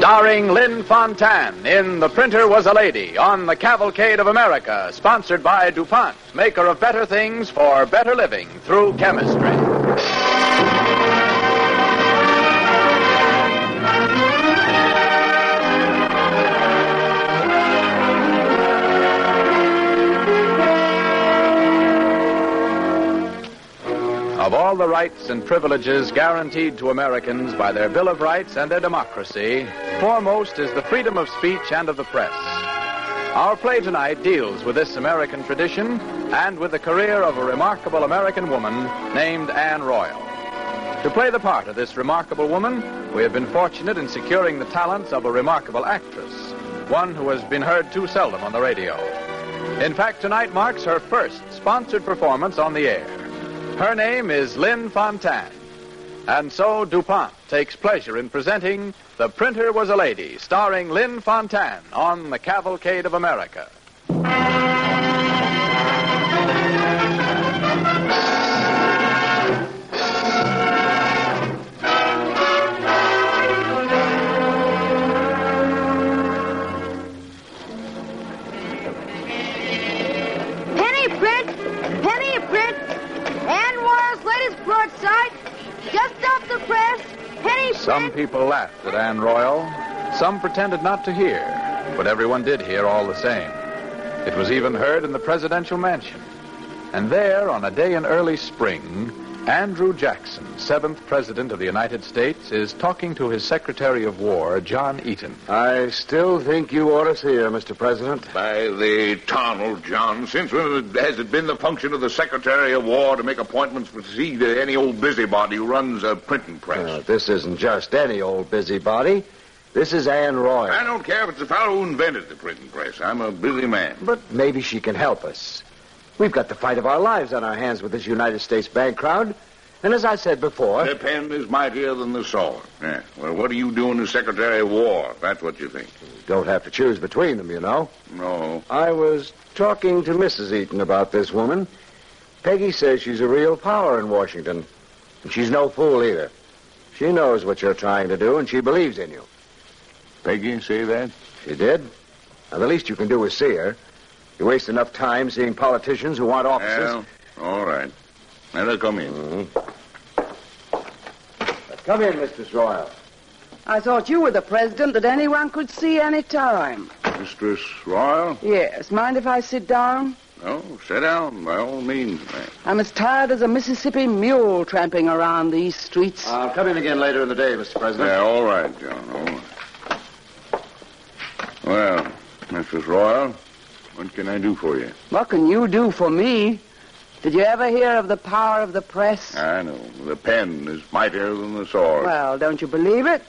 Starring Lynn Fontanne in The Printer Was a Lady on the Cavalcade of America, sponsored by DuPont, maker of better things for better living through chemistry. The rights and privileges guaranteed to Americans by their Bill of Rights and their democracy, foremost is the freedom of speech and of the press. Our play tonight deals with this American tradition and with the career of a remarkable American woman named Anne Royal. To play the part of this remarkable woman, we have been fortunate in securing the talents of a remarkable actress, one who has been heard too seldom on the radio. In fact, tonight marks her first sponsored performance on the air. Her name is Lynn Fontanne. And so DuPont takes pleasure in presenting The Printer Was a Lady, starring Lynn Fontanne on The Cavalcade of America. People laughed at Anne Royal. Some pretended not to hear, but everyone did hear all the same. It was even heard in the presidential mansion. And there, on a day in early spring, Andrew Jackson, seventh president of the United States, is talking to his Secretary of War, John Eaton. I still think you ought to see her, Mr. President. By the Eternal, John. Since when has it been the function of the Secretary of War to make appointments for see to any old busybody who runs a printing press? Uh, this isn't just any old busybody. This is Anne Royal. I don't care if it's the fellow who invented the printing press. I'm a busy man. But maybe she can help us. We've got the fight of our lives on our hands with this United States bank crowd. And as I said before, The pen is mightier than the sword. Yeah. Well, what are you doing as Secretary of War? That's what you think. you don't have to choose between them, you know. No. I was talking to Mrs. Eaton about this woman. Peggy says she's a real power in Washington. And she's no fool either. She knows what you're trying to do, and she believes in you. Peggy say that? She did. Now, the least you can do is see her. You waste enough time seeing politicians who want offices. Well, all right. Let her come in. Mm-hmm. Uh, come in, Mistress Royal. I thought you were the president that anyone could see any time. Mistress Royal? Yes. Mind if I sit down? No, sit down, by all means, ma'am. I'm as tired as a Mississippi mule tramping around these streets. I'll come in again later in the day, Mr. President. Yeah, all right, John. All right. Well, Mrs. Royal, what can I do for you? What can you do for me? Did you ever hear of the power of the press? I know. The pen is mightier than the sword. Well, don't you believe it?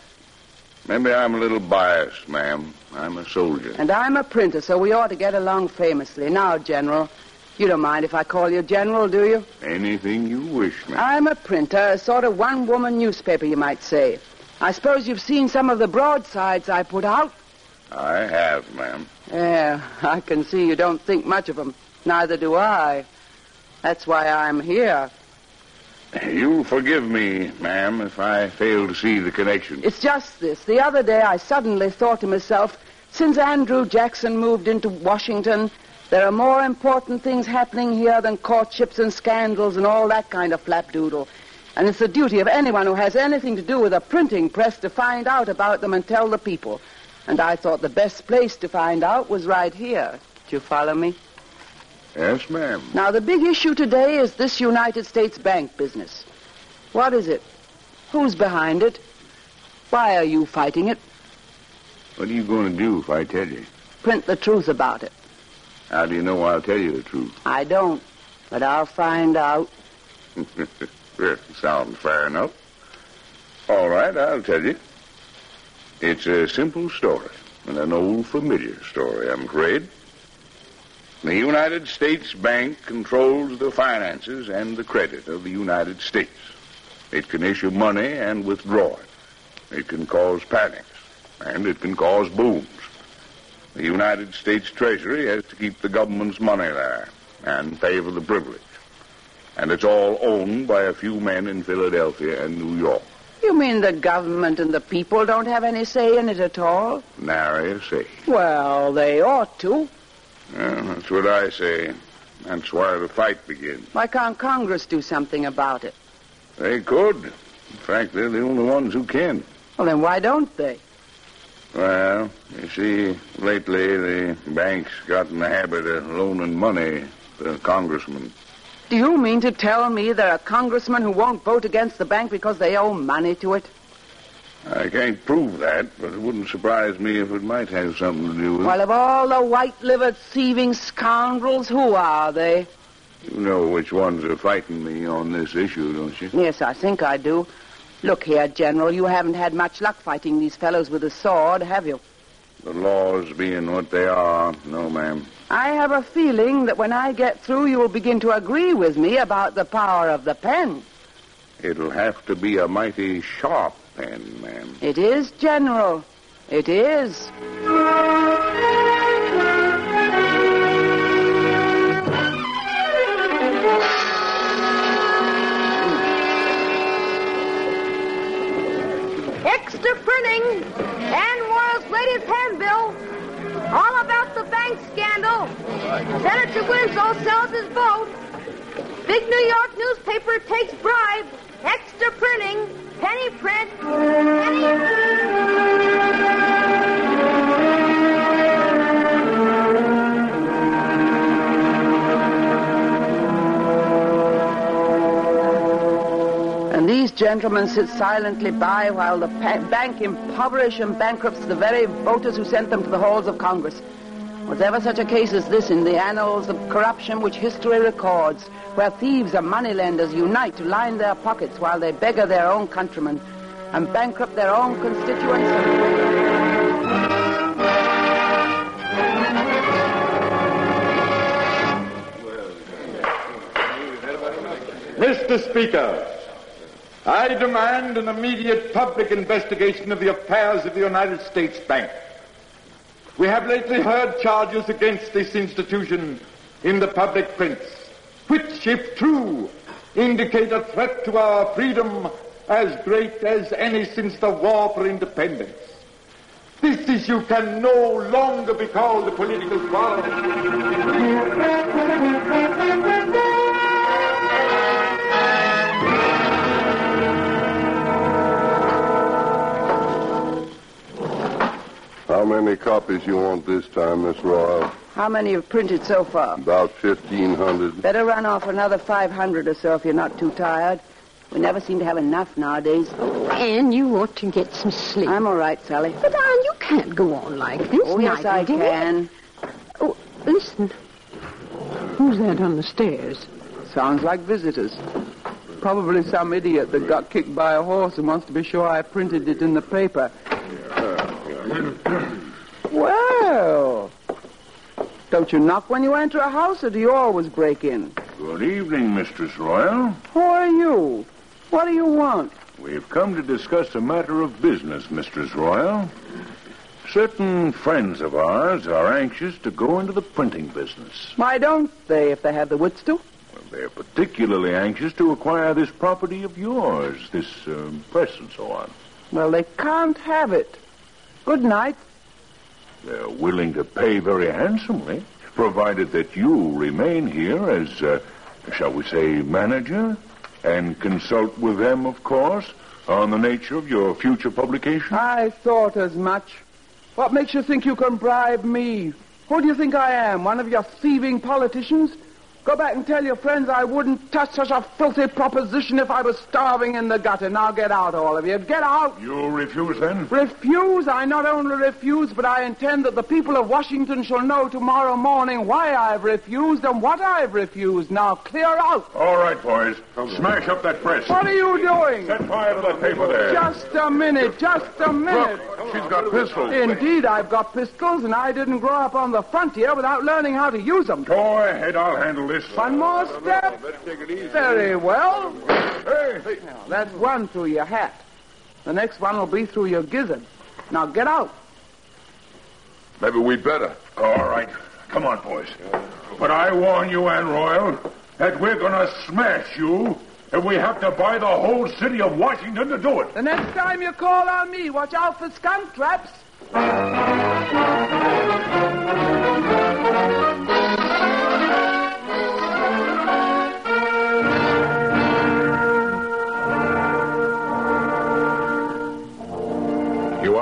Maybe I'm a little biased, ma'am. I'm a soldier. And I'm a printer, so we ought to get along famously. Now, General, you don't mind if I call you General, do you? Anything you wish, ma'am. I'm a printer, a sort of one-woman newspaper, you might say. I suppose you've seen some of the broadsides I put out. I have, ma'am. Yeah, I can see you don't think much of them. Neither do I. That's why I'm here. You'll forgive me, ma'am, if I fail to see the connection. It's just this. The other day I suddenly thought to myself, since Andrew Jackson moved into Washington, there are more important things happening here than courtships and scandals and all that kind of flapdoodle. And it's the duty of anyone who has anything to do with a printing press to find out about them and tell the people. And I thought the best place to find out was right here. Do you follow me? Yes, ma'am. Now, the big issue today is this United States bank business. What is it? Who's behind it? Why are you fighting it? What are you going to do if I tell you? print the truth about it. How do you know I'll tell you the truth? I don't, but I'll find out. Well, Sounds fair enough. All right, I'll tell you. It's a simple story, and an old familiar story, I'm afraid. The United States Bank controls the finances and the credit of the United States. It can issue money and withdraw it. It can cause panics, and it can cause booms. The United States Treasury has to keep the government's money there and pay for the privilege. And it's all owned by a few men in Philadelphia and New York. You mean the government and the people don't have any say in it at all? Nary a say. Well, they ought to. Well, that's what I say. That's why the fight begins. Why can't Congress do something about it? They could. In fact, they're the only ones who can. Well, then why don't they? Well, you see, lately the banks got in the habit of loaning money to congressmen. Do you mean to tell me there are congressmen who won't vote against the bank because they owe money to it? I can't prove that, but it wouldn't surprise me if it might have something to do with Well, of all the white-livered thieving scoundrels, who are they? You know which ones are fighting me on this issue, don't you? Yes, I think I do. Look here, General, you haven't had much luck fighting these fellows with a sword, have you? The laws being what they are, no, ma'am. I have a feeling that when I get through, you will begin to agree with me about the power of the pen. It'll have to be a mighty sharp pen, ma'am. It is, General. It is. Extra printing and Royal's latest handbill. All about the bank scandal. Senator Winslow sells his vote. Big New York newspaper takes bribe. Extra printing. Penny print. Penny. And these gentlemen sit silently by while the pa- bank impoverish and bankrupts the very voters who sent them to the halls of Congress. Was ever such a case as this in the annals of corruption which history records, where thieves and moneylenders unite to line their pockets while they beggar their own countrymen and bankrupt their own constituents? Mr. Speaker, I demand an immediate public investigation of the affairs of the United States Bank. We have lately heard charges against this institution in the public prints, which, if true, indicate a threat to our freedom as great as any since the War for Independence. This issue can no longer be called a political quarrel. How many copies you want this time, Miss Royal? How many have printed so far? About 1,500. Better run off another 500 or so if you're not too tired. We never seem to have enough nowadays. Anne, you ought to get some sleep. I'm all right, Sally. But, Anne, you can't go on like this. Oh, yes, night I and day. can. Oh, listen. Who's that on the stairs? Sounds like visitors. Probably some idiot that got kicked by a horse and wants to be sure I printed it in the paper. Well, don't you knock when you enter a house, or do you always break in? Good evening, Mistress Royal. Who are you? What do you want? We've come to discuss a matter of business, Mistress Royal. Certain friends of ours are anxious to go into the printing business. Why don't they, if they have the wits to? Well, they're particularly anxious to acquire this property of yours, this um, press and so on. Well, they can't have it. Good night. They're willing to pay very handsomely, provided that you remain here as, uh, shall we say, manager, and consult with them, of course, on the nature of your future publication. I thought as much. What makes you think you can bribe me? Who do you think I am? One of your thieving politicians? Go back and tell your friends I wouldn't touch such a filthy proposition if I was starving in the gutter. Now get out, all of you. Get out. You refuse then? Refuse? I not only refuse, but I intend that the people of Washington shall know tomorrow morning why I've refused and what I've refused. Now clear out. All right, boys. Smash up that press. What are you doing? Set fire to that paper there. Just a minute, just a minute. Look, she's got pistols. Indeed, I've got pistols, and I didn't grow up on the frontier without learning how to use them. Go ahead, I'll handle this. One more step. Very well. Hey, Now, that's one through your hat. The next one will be through your gizzard. Now get out. maybe we'd better. All right. Come on, boys. But I warn you, Ann Royal, that we're going to smash you if we have to buy the whole city of Washington to do it. The next time you call on me, watch out for skunk traps.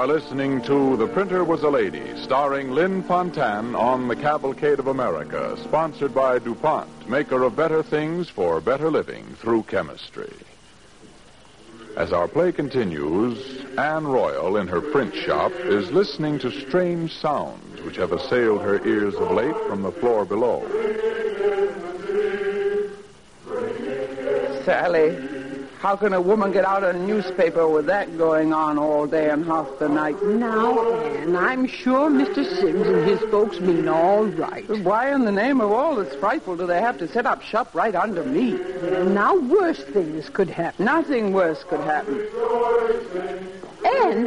Listening to The Printer Was a Lady, starring Lynn Fontanne on The Cavalcade of America, sponsored by DuPont, maker of better things for better living through chemistry. As our play continues, Anne Royal, in her print shop, is listening to strange sounds which have assailed her ears of late from the floor below. Sally, how can a woman get out a newspaper with that going on all day and half the night? Now, Anne, I'm sure Mr. Sims and his folks mean all right. Why in the name of all that's frightful do they have to set up shop right under me? Now, worse things could happen. Nothing worse could happen. Anne,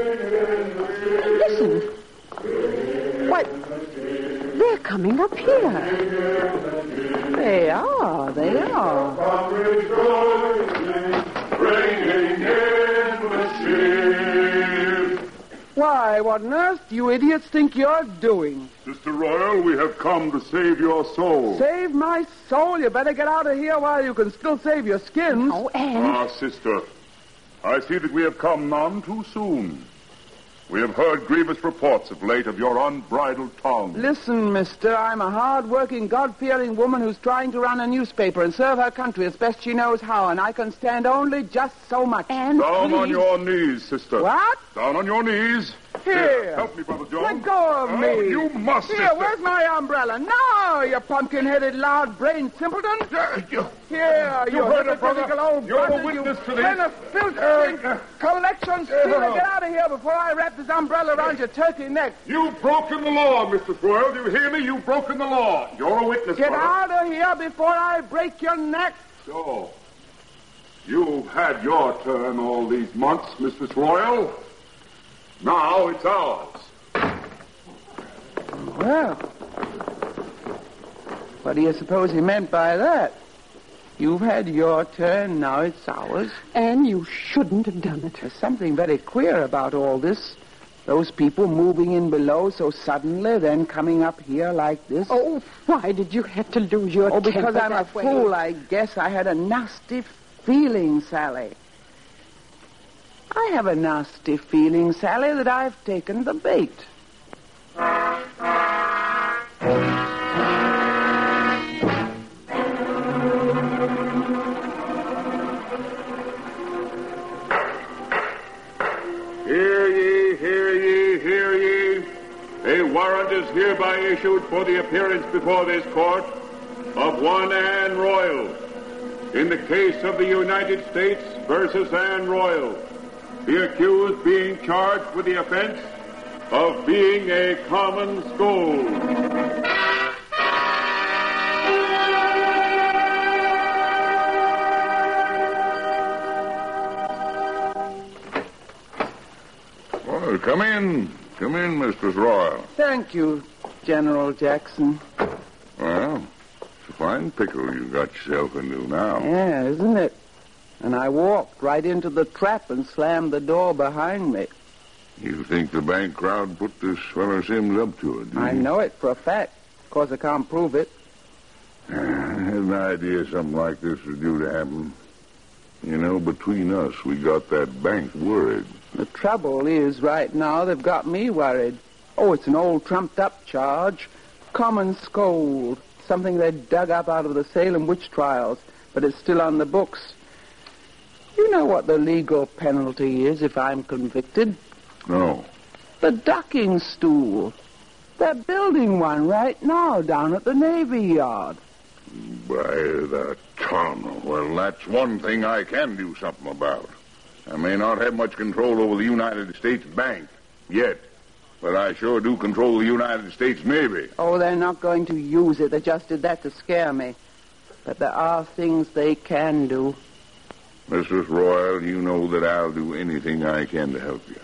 listen. What? They're coming up here. They are, they are. Why, what on earth do you idiots think you're doing? Sister Royal, we have come to save your soul. Save my soul. You better get out of here while you can still save your skins. Oh, Anne. Ah, sister, I see that we have come none too soon. We have heard grievous reports of late of your unbridled tongue. Listen, mister, I'm a hard-working, God-fearing woman who's trying to run a newspaper and serve her country as best she knows how, and I can stand only just so much. Anne, Down please. on your knees, sister. What? Down on your knees. Here. help me, Brother John. Let go of Oh, me. you must, Here, sister. where's my umbrella? Now, you pumpkin-headed, loud-brained simpleton. Uh, you- Here, You you heard it, brother. old You're the bastard, witness you to this. pen of filth, Uh, collection stealer. Get out of here before I wrap this umbrella around your turkey neck. You've broken the law, Mr. Royal. Do you hear me? You've broken the law. You're a witness, Get brother. out of here before I break your neck. So, you've had your turn all these months, Mrs. Royal. Now it's ours. Well, what do you suppose he meant by that? You've had your turn, now it's ours. Anne, you shouldn't have done it. There's something very queer about all this. Those people moving in below so suddenly, then coming up here like this. Oh, why did you have to lose your Oh, because I'm a way? fool, I guess. I had a nasty feeling, Sally. I have a nasty feeling, Sally, that I've taken the bait. Hear ye, hear ye, hear ye. A warrant is hereby issued for the appearance before this court of one Anne Royal in the case of the United States versus Anne Royal, the accused being charged with the offense of being a common scold. Well, come in. Come in, Mistress Royal. Thank you, General Jackson. Well, it's a fine pickle you got yourself into now. Yeah, isn't it? And I walked right into the trap and slammed the door behind me. You think the bank crowd put this fellow Sims up to it? do I you? know it for a fact. Of course, I can't prove it. Ah, I had an idea something like this was due to happen. You know, between us, we got that bank worried. The trouble is, right now, they've got me worried. Oh, it's an old trumped up charge. Common scold. something they dug up out of the Salem witch trials, but it's still on the books. You know what the legal penalty is if I'm convicted? No. The ducking stool. They're building one right now down at the Navy Yard. By the ton. Well, that's one thing I can do something about. I may not have much control over the United States Bank yet, but I sure do control the United States Navy. Oh, they're not going to use it. They just did that to scare me. But there are things they can do. Mrs. Royal, you know that I'll do anything I can to help you.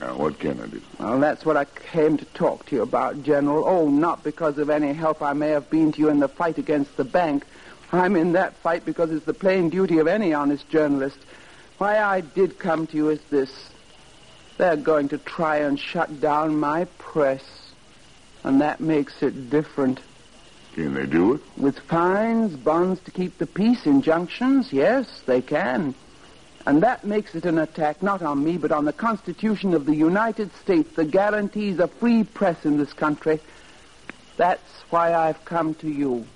Now, what can I do? Well, that's what I came to talk to you about, General. Oh, not because of any help I may have been to you in the fight against the bank. I'm in that fight because it's the plain duty of any honest journalist. Why I did come to you is this. They're going to try and shut down my press. And that makes it different. Can they do it? With fines, bonds to keep the peace, injunctions, yes, they can. And that makes it an attack not on me, but on the Constitution of the United States that guarantees a free press in this country. That's why I've come to you.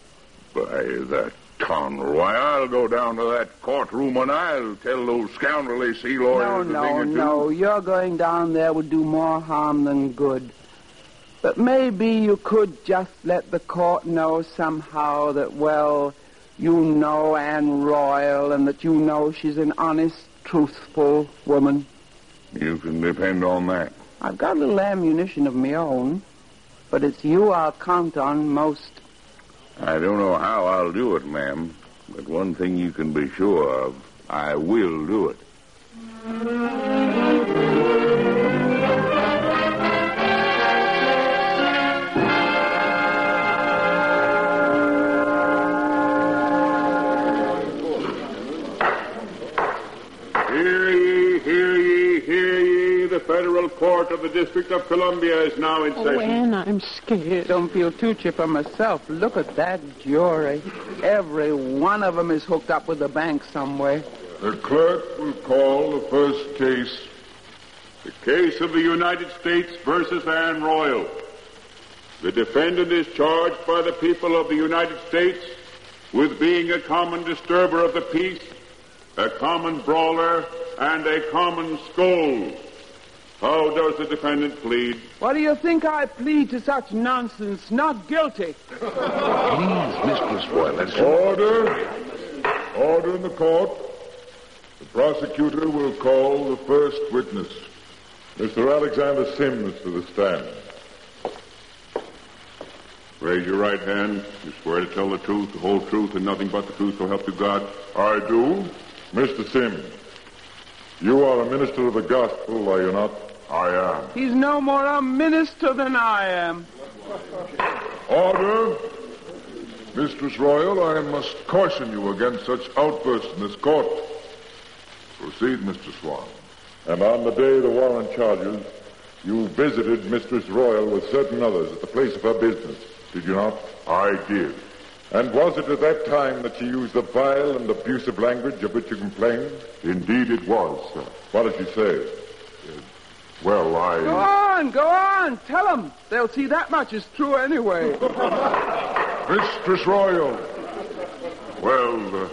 By the ton. Why, I'll go down to that courtroom and I'll tell those scoundrelly sea No, lawyers no, two. no. Your going down there would do more harm than good. But maybe you could just let the court know somehow that, well, you know Anne Royal and that you know she's an honest, truthful woman. You can depend on that. I've got a little ammunition of my own, but it's you I'll count on most. I don't know how I'll do it, ma'am, but one thing you can be sure of, I will do it. Federal court of the District of Columbia is now in Oh, session. Anne, I'm scared. Don't feel too chipper for myself. Look at that jury. Every one of them is hooked up with the bank some way. The clerk will call the first case. The case of the United States versus Anne Royal. The defendant is charged by the people of the United States with being a common disturber of the peace, a common brawler, and a common scold. How does the defendant plead? What do you think I plead to such nonsense? Not guilty. Please, Mistress Royal, Order. Order in the court. The prosecutor will call the first witness. Mr. Alexander Sims to the stand. Raise your right hand. You swear to tell the truth, the whole truth, and nothing but the truth, so help you God? I do. Mr. Sims, you are a minister of the gospel, are you not? I am. He's no more a minister than I am. Order. Mistress Royal, I must caution you against such outbursts in this court. Proceed, Mr. Royal. And on the day the warrant charges, you visited Mistress Royal with certain others at the place of her business, did you not? I did. And was it at that time that she used the vile and abusive language of which you complained? Indeed it was, sir. What did she say? Well, I... Go on, go on. Tell them. They'll see that much is true anyway. Mistress Royal. Well, uh,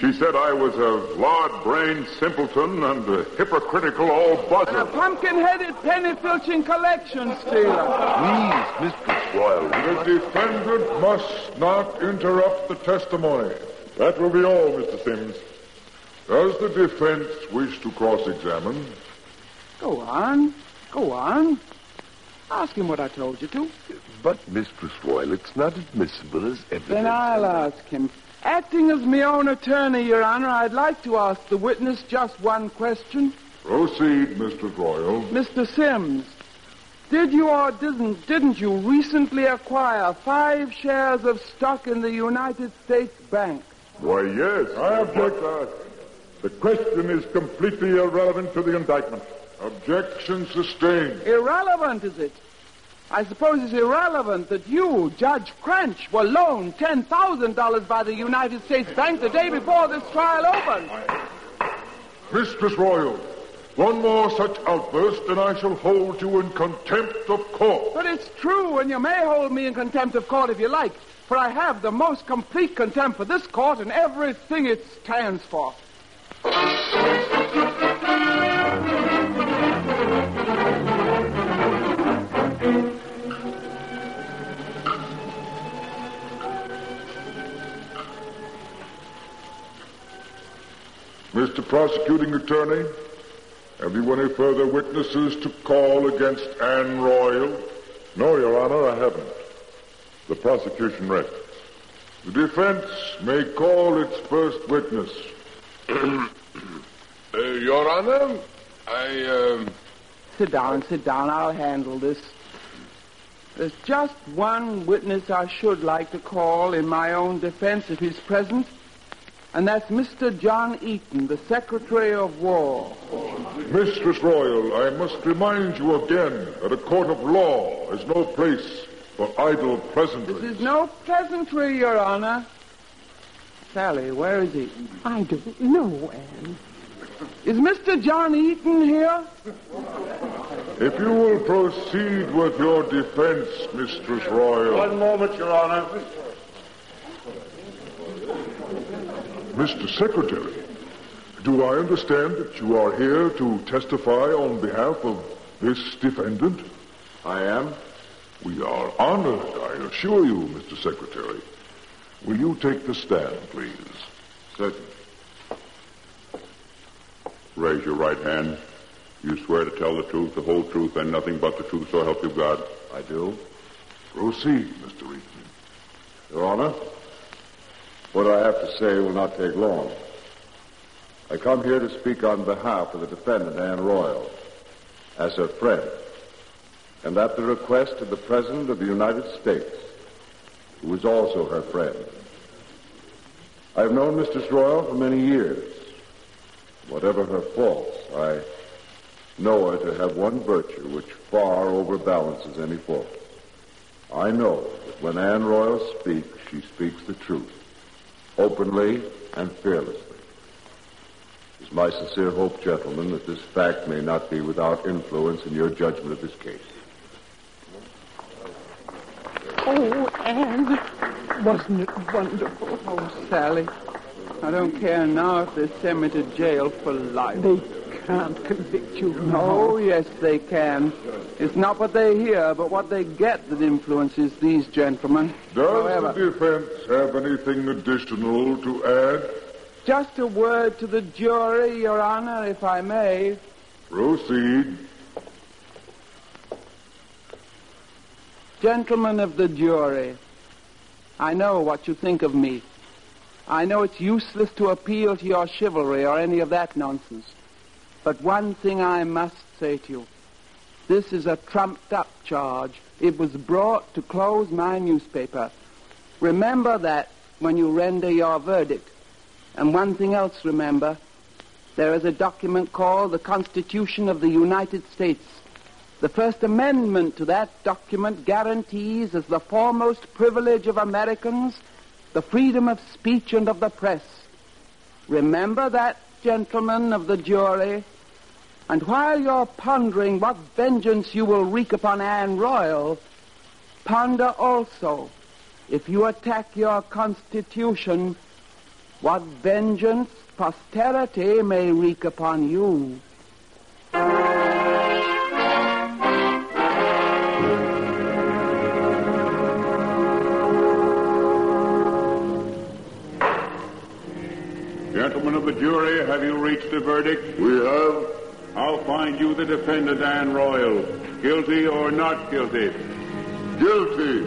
she said I was a lard-brained simpleton and a hypocritical old buzzard. a pumpkin-headed penny-filching collection stealer. Please, Mistress Royal. The defendant must not interrupt the testimony. That will be all, Mr. Sims. Does the defense wish to cross-examine? Go on. Go on. Ask him what I told you to. But, Mistress Royal, it's not admissible as evidence. Then I'll ask him. Acting as my own attorney, Your Honor, I'd like to ask the witness just one question. Proceed, Mr. Royal. Mr. Sims, did you or didn't, didn't you recently acquire five shares of stock in the United States Bank? Why, yes. I object. The question is completely irrelevant to the indictment. Objection sustained. Irrelevant, is it? I suppose it's irrelevant that you, Judge Cranch, were loaned $10,000 by the United States Bank the day before this trial opened. Mistress Royal, One more such outburst, and I shall hold you in contempt of court. But it's true, and you may hold me in contempt of court if you like, for I have the most complete contempt for this court and everything it stands for. Mr. Prosecuting Attorney, have you any further witnesses to call against Anne Royal? No, Your Honor, I haven't. The prosecution rests. The defense may call its first witness. uh, Your Honor, I, uh... Sit down, sit down. I'll handle this. There's just one witness I should like to call in my own defense if he's present and that's Mr. John Eaton, the Secretary of War. Mistress Royal, I must remind you again that a court of law is no place for idle pleasantries. This is no pleasantry, Your Honor. Sally, where is he? I don't know, Anne. Is Mr. John Eaton here? If you will proceed with your defense, Mistress Royal. One moment, Your Honor. Mr. Secretary, do I understand that you are here to testify on behalf of this defendant? I am. We are honored, I assure you, Mr. Secretary. Will you take the stand, please? Certainly. Raise your right hand. You swear to tell the truth, the whole truth, and nothing but the truth, so help you God. I do. Proceed, Mr. Eaton. Your Honor, what I have to say will not take long. I come here to speak on behalf of the defendant, Anne Royal, as her friend, and at the request of the President of the United States, who is also her friend. I have known Mistress Royal for many years. Whatever her faults, I know her to have one virtue which far overbalances any fault. I know that when Anne Royal speaks, she speaks the truth openly and fearlessly. It is my sincere hope, gentlemen, that this fact may not be without influence in your judgment of this case. Oh, Anne, wasn't it wonderful? Oh, Sally, I don't care now if they send me to jail for life. They can't convict you. No, oh, yes, they can. It's not what they hear, but what they get that influences these gentlemen. Does However, the defense have anything additional to add? Just a word to the jury, Your Honor, if I may. Proceed. Gentlemen of the jury, I know what you think of me. I know it's useless to appeal to your chivalry or any of that nonsense. But one thing I must say to you. This is a trumped up charge. It was brought to close my newspaper. Remember that when you render your verdict. And one thing else remember. There is a document called the Constitution of the United States. The First Amendment to that document guarantees as the foremost privilege of Americans the freedom of speech and of the press. Remember that gentlemen of the jury, and while you're pondering what vengeance you will wreak upon Anne Royal, ponder also, if you attack your Constitution, what vengeance posterity may wreak upon you. Gentlemen of the jury, have you reached a verdict? We have. I'll find you the defendant, Anne Royal. Guilty or not guilty? Guilty.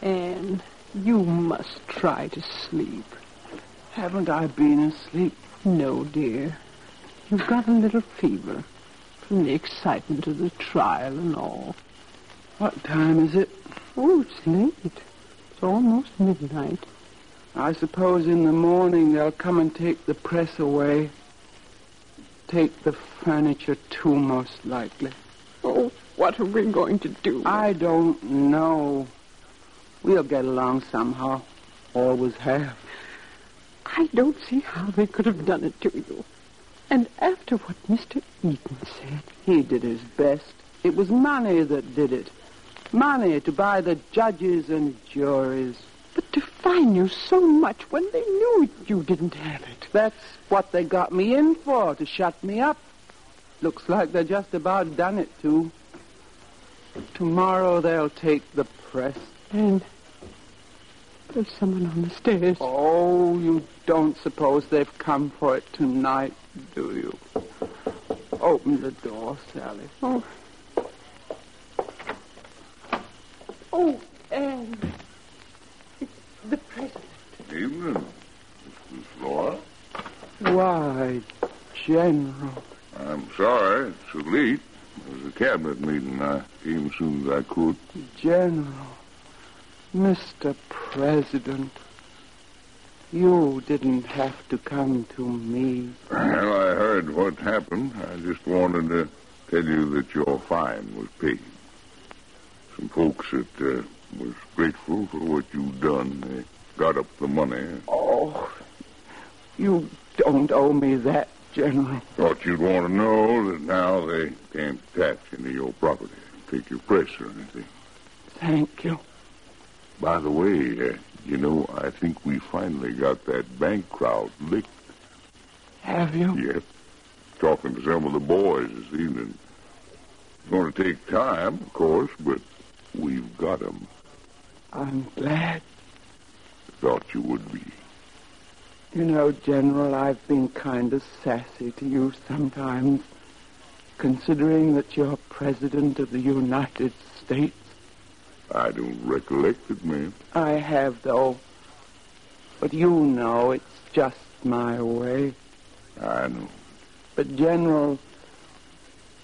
Anne, you must try to sleep. Haven't I been asleep? No, dear. You've got a little fever from the excitement of the trial and all. What time is it? Oh, it's late. It's almost midnight. I suppose in the morning they'll come and take the press away. take the furniture too, most likely. Oh, what are we going to do? I don't know. We'll get along somehow. Always have. I don't see how they could have done it to you. And after what Mr. Eaton said. He did his best. It was money that did it. Money to buy the judges and juries. But to fine you so much when they knew you didn't have it. That's what they got me in for, to shut me up. Looks like they're just about done it, too. Tomorrow they'll take the press. And there's someone on the stairs. Oh, you don't suppose they've come for it tonight, do you? Open the door, Sally. Oh. Oh, and it's the president. Evening, Mrs. Laura. Why, General. I'm sorry it's so late. It was a cabinet meeting. I came as soon as I could. General. Mr. President. You didn't have to come to me. Well, I heard what happened. I just wanted to tell you that your fine was paid. Some folks that uh, was grateful for what you've done. They got up the money. Oh, you don't owe me that, General. Thought you'd want to know that now they can't attach into your property, take your press or anything. Thank you. By the way, uh, you know, I think we finally got that bank crowd licked. Have you? Yep. Talking to some of the boys this evening. It's going to take time, of course, but we've got 'em. I'm glad. Thought you would be. You know, General, I've been kind of sassy to you sometimes, considering that you're President of the United States. I don't recollect it, ma'am. I have, though. But you know it's just my way. I know. But, General,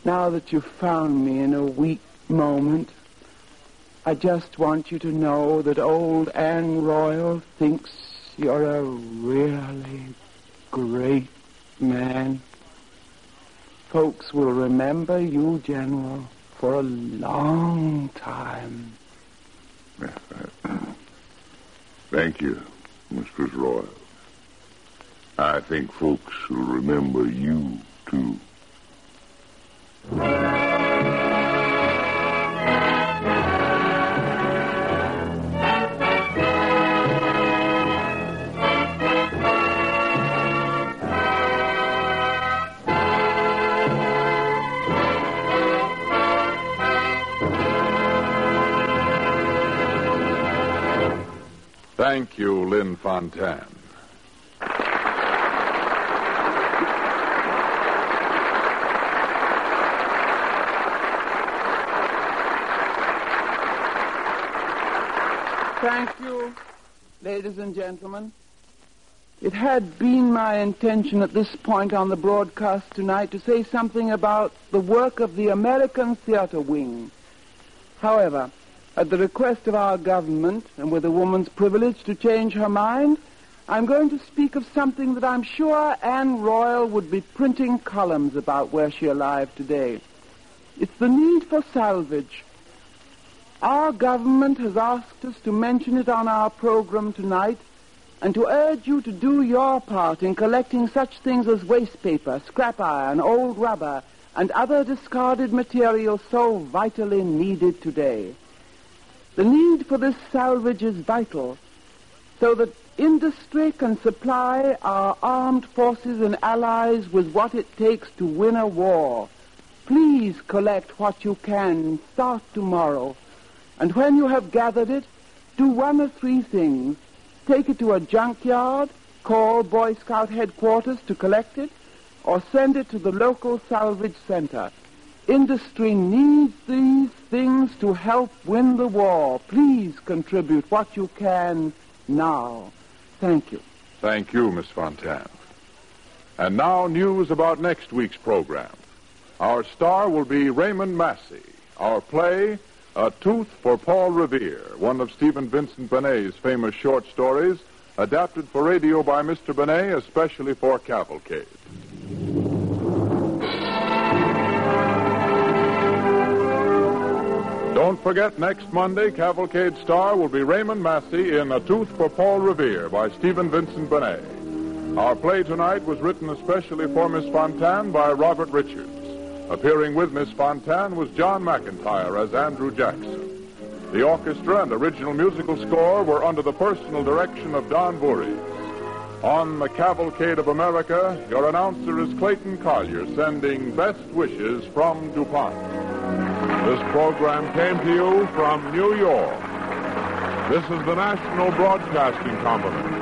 now that you've found me in a weak moment, I just want you to know that old Anne Royal thinks you're a really great man. Folks will remember you, General, for a long time. Thank you, Mistress Royal. I think folks will remember you, too. Thank you, Lynn Fontanne. Thank you, ladies and gentlemen. It had been my intention at this point on the broadcast tonight to say something about the work of the American Theater Wing. However, at the request of our government, and with a woman's privilege to change her mind, I'm going to speak of something that I'm sure Anne Royal would be printing columns about were she alive today. It's the need for salvage. Our government has asked us to mention it on our program tonight and to urge you to do your part in collecting such things as waste paper, scrap iron, old rubber, and other discarded materials so vitally needed today. The need for this salvage is vital so that industry can supply our armed forces and allies with what it takes to win a war. Please collect what you can. Start tomorrow. And when you have gathered it, do one of three things. Take it to a junkyard, call Boy Scout headquarters to collect it, or send it to the local salvage center. Industry needs these things to help win the war. Please contribute what you can now. Thank you. Thank you, Miss Fontanne. And now, news about next week's program. Our star will be Raymond Massey. Our play, A Tooth for Paul Revere, one of Stephen Vincent Benet's famous short stories, adapted for radio by Mr. Benet, especially for Cavalcade. Don't forget, next Monday, Cavalcade star will be Raymond Massey in A Tooth for Paul Revere by Stephen Vincent Benet. Our play tonight was written especially for Miss Fontanne by Robert Richards. Appearing with Miss Fontanne was John McIntyre as Andrew Jackson. The orchestra and original musical score were under the personal direction of Don Voorhees. On the Cavalcade of America, your announcer is Clayton Collyer, sending best wishes from DuPont. This program came to you from New York. This is the National Broadcasting Company.